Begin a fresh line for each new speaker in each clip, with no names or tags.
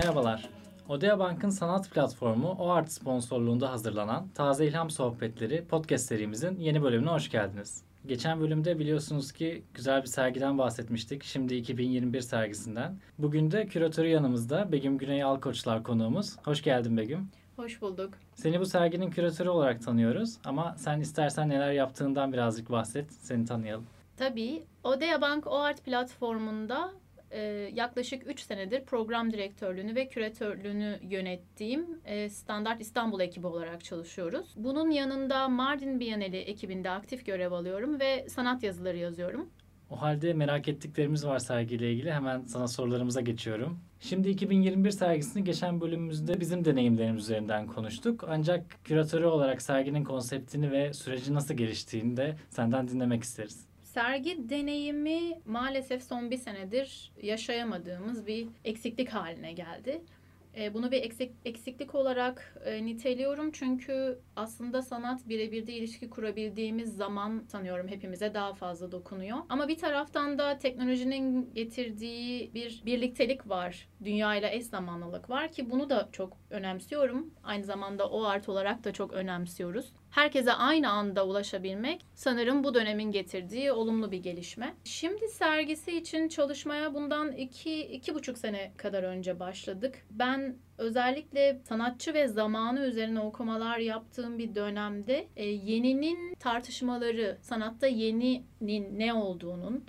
Merhabalar. Odea Bank'ın sanat platformu OART sponsorluğunda hazırlanan Taze İlham Sohbetleri podcast serimizin yeni bölümüne hoş geldiniz. Geçen bölümde biliyorsunuz ki güzel bir sergiden bahsetmiştik. Şimdi 2021 sergisinden. Bugün de küratörü yanımızda Begüm Güney Alkoçlar konuğumuz. Hoş geldin Begüm.
Hoş bulduk.
Seni bu serginin küratörü olarak tanıyoruz ama sen istersen neler yaptığından birazcık bahset, seni tanıyalım.
Tabii. Odea Bank OART platformunda e, yaklaşık 3 senedir program direktörlüğünü ve küratörlüğünü yönettiğim e, Standart İstanbul ekibi olarak çalışıyoruz. Bunun yanında Mardin Bienali ekibinde aktif görev alıyorum ve sanat yazıları yazıyorum.
O halde merak ettiklerimiz var sergiyle ilgili. Hemen sana sorularımıza geçiyorum. Şimdi 2021 sergisini geçen bölümümüzde bizim deneyimlerimiz üzerinden konuştuk. Ancak küratörü olarak serginin konseptini ve süreci nasıl geliştiğini de senden dinlemek isteriz.
Sergi deneyimi maalesef son bir senedir yaşayamadığımız bir eksiklik haline geldi. E, bunu bir eksik, eksiklik olarak e, niteliyorum çünkü aslında sanat birebir de ilişki kurabildiğimiz zaman sanıyorum hepimize daha fazla dokunuyor. Ama bir taraftan da teknolojinin getirdiği bir birliktelik var. Dünyayla eş zamanlılık var ki bunu da çok önemsiyorum. Aynı zamanda o art olarak da çok önemsiyoruz herkese aynı anda ulaşabilmek sanırım bu dönemin getirdiği olumlu bir gelişme. Şimdi sergisi için çalışmaya bundan iki, iki buçuk sene kadar önce başladık. Ben özellikle sanatçı ve zamanı üzerine okumalar yaptığım bir dönemde e, yeninin tartışmaları, sanatta yeninin ne olduğunun,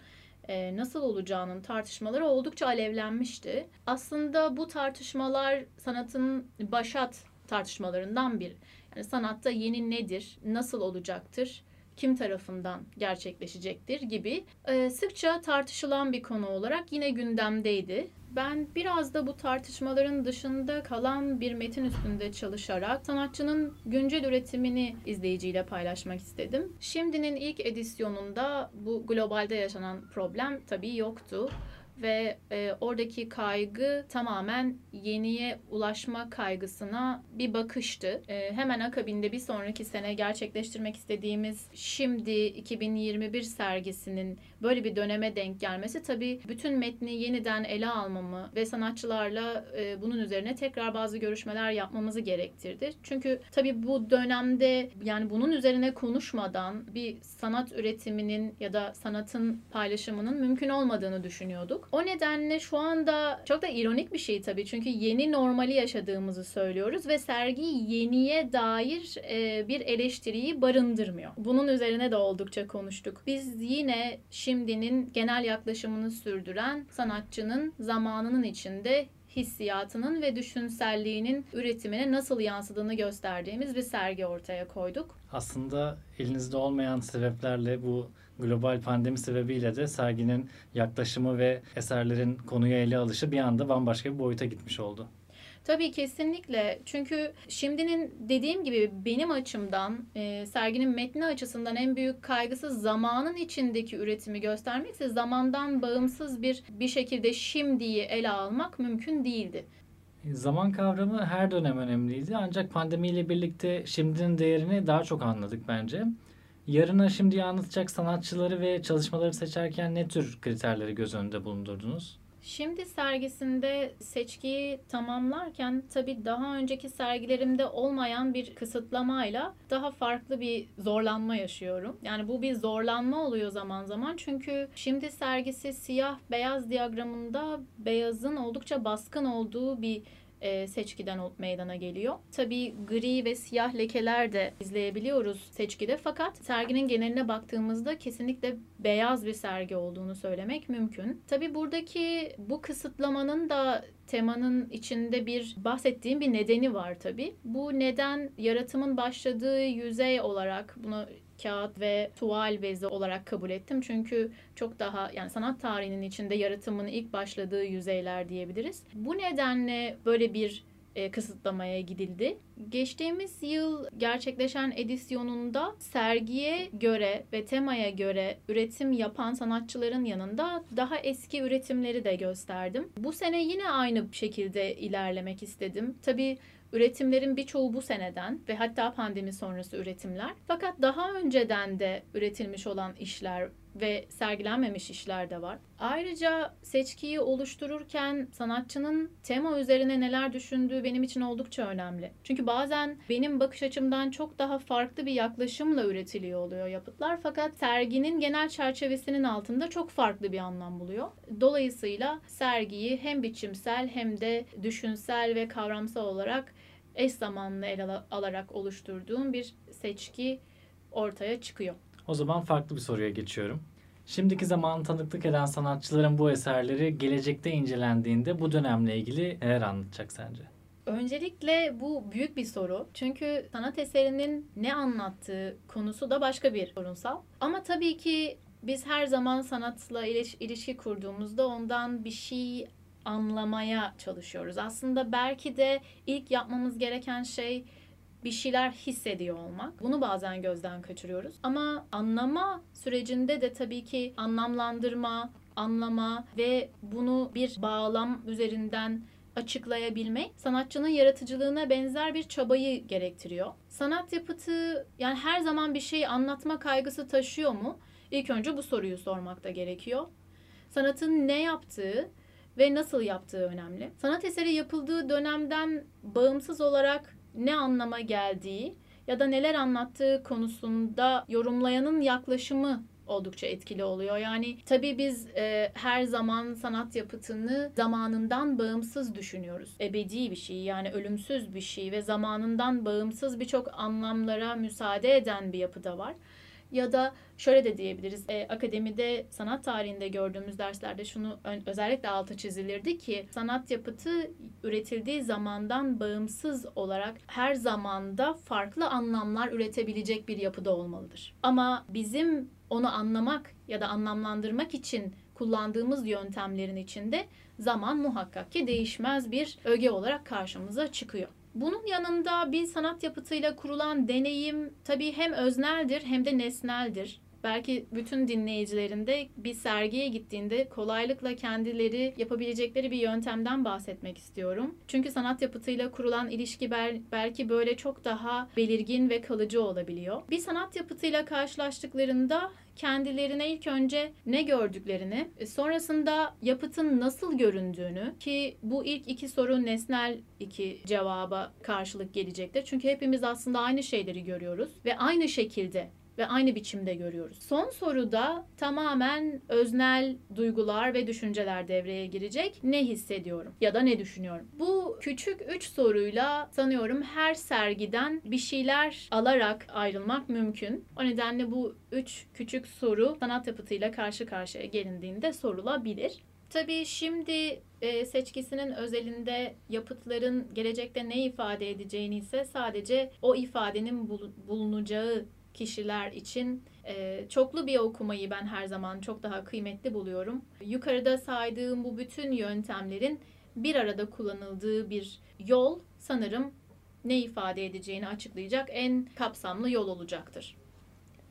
e, nasıl olacağının tartışmaları oldukça alevlenmişti. Aslında bu tartışmalar sanatın başat tartışmalarından biri. Yani sanatta yeni nedir, nasıl olacaktır, kim tarafından gerçekleşecektir gibi e, sıkça tartışılan bir konu olarak yine gündemdeydi. Ben biraz da bu tartışmaların dışında kalan bir metin üstünde çalışarak sanatçının güncel üretimini izleyiciyle paylaşmak istedim. Şimdinin ilk edisyonunda bu globalde yaşanan problem tabii yoktu ve e, oradaki kaygı tamamen yeniye ulaşma kaygısına bir bakıştı. E, hemen akabinde bir sonraki sene gerçekleştirmek istediğimiz şimdi 2021 sergisinin böyle bir döneme denk gelmesi tabii bütün metni yeniden ele almamı ve sanatçılarla e, bunun üzerine tekrar bazı görüşmeler yapmamızı gerektirdi. Çünkü tabii bu dönemde yani bunun üzerine konuşmadan bir sanat üretiminin ya da sanatın paylaşımının mümkün olmadığını düşünüyorduk. O nedenle şu anda çok da ironik bir şey tabii. Çünkü yeni normali yaşadığımızı söylüyoruz ve sergi yeniye dair e, bir eleştiriyi barındırmıyor. Bunun üzerine de oldukça konuştuk. Biz yine şimdinin genel yaklaşımını sürdüren sanatçının zamanının içinde hissiyatının ve düşünselliğinin üretimine nasıl yansıdığını gösterdiğimiz bir sergi ortaya koyduk.
Aslında elinizde olmayan sebeplerle bu global pandemi sebebiyle de serginin yaklaşımı ve eserlerin konuya ele alışı bir anda bambaşka bir boyuta gitmiş oldu.
Tabii kesinlikle. Çünkü şimdinin dediğim gibi benim açımdan e, serginin metni açısından en büyük kaygısı zamanın içindeki üretimi göstermekse zamandan bağımsız bir bir şekilde şimdiyi ele almak mümkün değildi.
Zaman kavramı her dönem önemliydi ancak pandemiyle birlikte şimdinin değerini daha çok anladık bence. Yarına şimdi anlatacak sanatçıları ve çalışmaları seçerken ne tür kriterleri göz önünde bulundurdunuz?
Şimdi sergisinde seçkiyi tamamlarken tabii daha önceki sergilerimde olmayan bir kısıtlamayla daha farklı bir zorlanma yaşıyorum. Yani bu bir zorlanma oluyor zaman zaman çünkü şimdi sergisi siyah beyaz diyagramında beyazın oldukça baskın olduğu bir e, seçkiden meydana geliyor. Tabii gri ve siyah lekeler de izleyebiliyoruz seçkide fakat serginin geneline baktığımızda kesinlikle beyaz bir sergi olduğunu söylemek mümkün. Tabii buradaki bu kısıtlamanın da temanın içinde bir bahsettiğim bir nedeni var tabii. Bu neden yaratımın başladığı yüzey olarak bunu kağıt ve tuval bezi olarak kabul ettim. Çünkü çok daha yani sanat tarihinin içinde yaratımın ilk başladığı yüzeyler diyebiliriz. Bu nedenle böyle bir e, kısıtlamaya gidildi. Geçtiğimiz yıl gerçekleşen edisyonunda sergiye göre ve temaya göre üretim yapan sanatçıların yanında daha eski üretimleri de gösterdim. Bu sene yine aynı şekilde ilerlemek istedim. Tabii Üretimlerin birçoğu bu seneden ve hatta pandemi sonrası üretimler. Fakat daha önceden de üretilmiş olan işler ve sergilenmemiş işler de var. Ayrıca seçkiyi oluştururken sanatçının tema üzerine neler düşündüğü benim için oldukça önemli. Çünkü bazen benim bakış açımdan çok daha farklı bir yaklaşımla üretiliyor oluyor yapıtlar fakat serginin genel çerçevesinin altında çok farklı bir anlam buluyor. Dolayısıyla sergiyi hem biçimsel hem de düşünsel ve kavramsal olarak eş zamanlı ele alarak oluşturduğum bir seçki ortaya çıkıyor.
O zaman farklı bir soruya geçiyorum. Şimdiki zamanı tanıklık eden sanatçıların bu eserleri gelecekte incelendiğinde bu dönemle ilgili neler anlatacak sence?
Öncelikle bu büyük bir soru. Çünkü sanat eserinin ne anlattığı konusu da başka bir sorunsal. Ama tabii ki biz her zaman sanatla ilişki kurduğumuzda ondan bir şey anlamaya çalışıyoruz. Aslında belki de ilk yapmamız gereken şey bir şeyler hissediyor olmak. Bunu bazen gözden kaçırıyoruz. Ama anlama sürecinde de tabii ki anlamlandırma, anlama ve bunu bir bağlam üzerinden açıklayabilmek sanatçının yaratıcılığına benzer bir çabayı gerektiriyor. Sanat yapıtı yani her zaman bir şey anlatma kaygısı taşıyor mu? İlk önce bu soruyu sormak da gerekiyor. Sanatın ne yaptığı ve nasıl yaptığı önemli. Sanat eseri yapıldığı dönemden bağımsız olarak ne anlama geldiği ya da neler anlattığı konusunda yorumlayanın yaklaşımı oldukça etkili oluyor. Yani tabii biz e, her zaman sanat yapıtını zamanından bağımsız düşünüyoruz. Ebedi bir şey yani ölümsüz bir şey ve zamanından bağımsız birçok anlamlara müsaade eden bir yapı da var. Ya da şöyle de diyebiliriz. E, akademide sanat tarihinde gördüğümüz derslerde şunu özellikle altı çizilirdi ki sanat yapıtı üretildiği zamandan bağımsız olarak her zamanda farklı anlamlar üretebilecek bir yapıda olmalıdır. Ama bizim onu anlamak ya da anlamlandırmak için kullandığımız yöntemlerin içinde zaman muhakkak ki değişmez bir öge olarak karşımıza çıkıyor. Bunun yanında bir sanat yapıtıyla kurulan deneyim tabii hem özneldir hem de nesneldir belki bütün dinleyicilerinde bir sergiye gittiğinde kolaylıkla kendileri yapabilecekleri bir yöntemden bahsetmek istiyorum. Çünkü sanat yapıtıyla kurulan ilişki belki böyle çok daha belirgin ve kalıcı olabiliyor. Bir sanat yapıtıyla karşılaştıklarında kendilerine ilk önce ne gördüklerini, e, sonrasında yapıtın nasıl göründüğünü ki bu ilk iki soru nesnel iki cevaba karşılık gelecektir. Çünkü hepimiz aslında aynı şeyleri görüyoruz ve aynı şekilde ve aynı biçimde görüyoruz. Son soruda tamamen öznel duygular ve düşünceler devreye girecek. Ne hissediyorum ya da ne düşünüyorum? Bu küçük üç soruyla sanıyorum her sergiden bir şeyler alarak ayrılmak mümkün. O nedenle bu üç küçük soru sanat yapıtıyla karşı karşıya gelindiğinde sorulabilir. Tabii şimdi e, seçkisinin özelinde yapıtların gelecekte ne ifade edeceğini ise sadece o ifadenin bulunacağı kişiler için e, çoklu bir okumayı ben her zaman çok daha kıymetli buluyorum. Yukarıda saydığım bu bütün yöntemlerin bir arada kullanıldığı bir yol sanırım ne ifade edeceğini açıklayacak en kapsamlı yol olacaktır.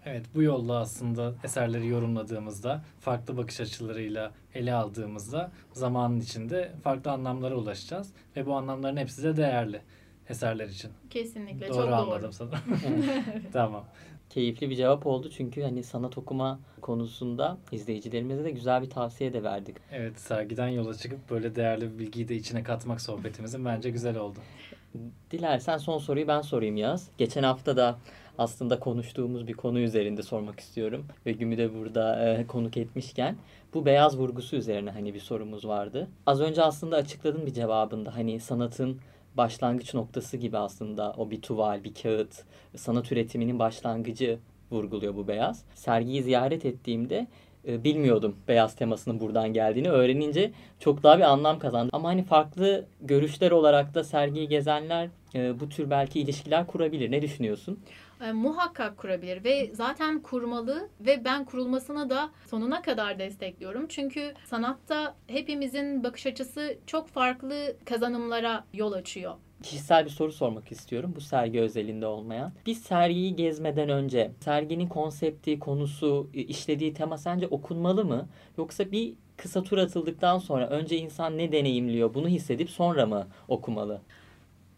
Evet bu yolla aslında eserleri yorumladığımızda farklı bakış açılarıyla ele aldığımızda zamanın içinde farklı anlamlara ulaşacağız ve bu anlamların hepsi de değerli eserler için.
Kesinlikle
doğru
çok doğru.
anladım sanırım. tamam.
Keyifli bir cevap oldu çünkü hani sanat okuma konusunda izleyicilerimize de güzel bir tavsiye de verdik.
Evet sergiden yola çıkıp böyle değerli bir bilgiyi de içine katmak sohbetimizin bence güzel oldu.
Dilersen son soruyu ben sorayım Yaz. Geçen hafta da aslında konuştuğumuz bir konu üzerinde sormak istiyorum. Ve Gümü de burada e, konuk etmişken bu beyaz vurgusu üzerine hani bir sorumuz vardı. Az önce aslında açıkladın bir cevabında hani sanatın başlangıç noktası gibi aslında o bir tuval, bir kağıt, sanat üretiminin başlangıcı vurguluyor bu beyaz. Sergiyi ziyaret ettiğimde e, bilmiyordum beyaz temasının buradan geldiğini. Öğrenince çok daha bir anlam kazandı. Ama hani farklı görüşler olarak da sergiyi gezenler e, bu tür belki ilişkiler kurabilir. Ne düşünüyorsun?
E, muhakkak kurabilir ve zaten kurmalı ve ben kurulmasına da sonuna kadar destekliyorum. Çünkü sanatta hepimizin bakış açısı çok farklı kazanımlara yol açıyor.
Kişisel bir soru sormak istiyorum bu sergi özelinde olmayan. Biz sergiyi gezmeden önce serginin konsepti, konusu, işlediği tema sence okunmalı mı? Yoksa bir kısa tur atıldıktan sonra önce insan ne deneyimliyor bunu hissedip sonra mı okumalı?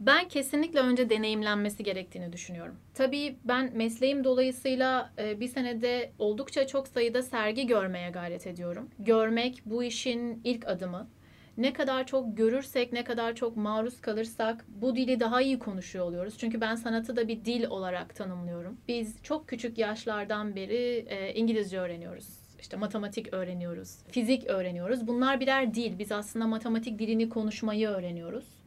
Ben kesinlikle önce deneyimlenmesi gerektiğini düşünüyorum. Tabii ben mesleğim dolayısıyla e, bir senede oldukça çok sayıda sergi görmeye gayret ediyorum. Görmek bu işin ilk adımı. Ne kadar çok görürsek, ne kadar çok maruz kalırsak bu dili daha iyi konuşuyor oluyoruz. Çünkü ben sanatı da bir dil olarak tanımlıyorum. Biz çok küçük yaşlardan beri e, İngilizce öğreniyoruz. İşte matematik öğreniyoruz, fizik öğreniyoruz. Bunlar birer dil. Biz aslında matematik dilini konuşmayı öğreniyoruz.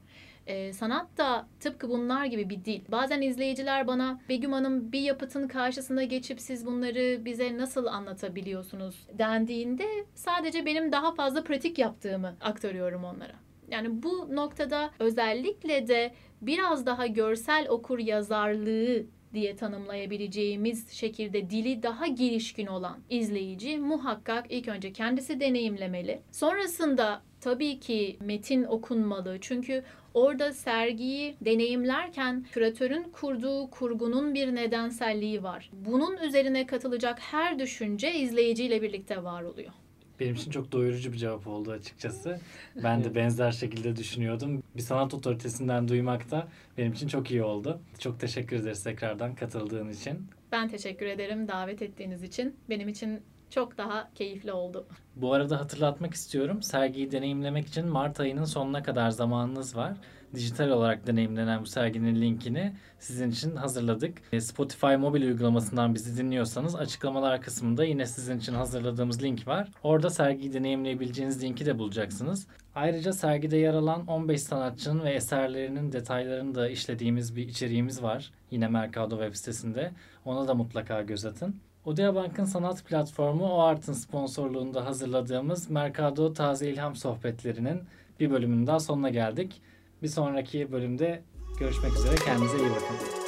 Ee, sanat da tıpkı bunlar gibi bir dil. Bazen izleyiciler bana Begüm Hanım bir yapıtın karşısına geçip siz bunları bize nasıl anlatabiliyorsunuz dendiğinde sadece benim daha fazla pratik yaptığımı aktarıyorum onlara. Yani bu noktada özellikle de biraz daha görsel okur yazarlığı diye tanımlayabileceğimiz şekilde dili daha girişkin olan izleyici muhakkak ilk önce kendisi deneyimlemeli. Sonrasında tabii ki metin okunmalı. Çünkü orada sergiyi deneyimlerken küratörün kurduğu kurgunun bir nedenselliği var. Bunun üzerine katılacak her düşünce izleyiciyle birlikte var oluyor.
Benim için çok doyurucu bir cevap oldu açıkçası. Ben de benzer şekilde düşünüyordum. Bir sanat otoritesinden duymak da benim için çok iyi oldu. Çok teşekkür ederiz tekrardan katıldığın için.
Ben teşekkür ederim davet ettiğiniz için. Benim için çok daha keyifli oldu.
Bu arada hatırlatmak istiyorum. Sergiyi deneyimlemek için Mart ayının sonuna kadar zamanınız var. Dijital olarak deneyimlenen bu serginin linkini sizin için hazırladık. E, Spotify mobil uygulamasından bizi dinliyorsanız açıklamalar kısmında yine sizin için hazırladığımız link var. Orada sergiyi deneyimleyebileceğiniz linki de bulacaksınız. Ayrıca sergide yer alan 15 sanatçının ve eserlerinin detaylarını da işlediğimiz bir içeriğimiz var. Yine Mercado web sitesinde. Ona da mutlaka göz atın. Odea Bank'ın sanat platformu O Art'ın sponsorluğunda hazırladığımız Mercado Taze İlham Sohbetlerinin bir bölümünün daha sonuna geldik. Bir sonraki bölümde görüşmek üzere. Kendinize iyi bakın.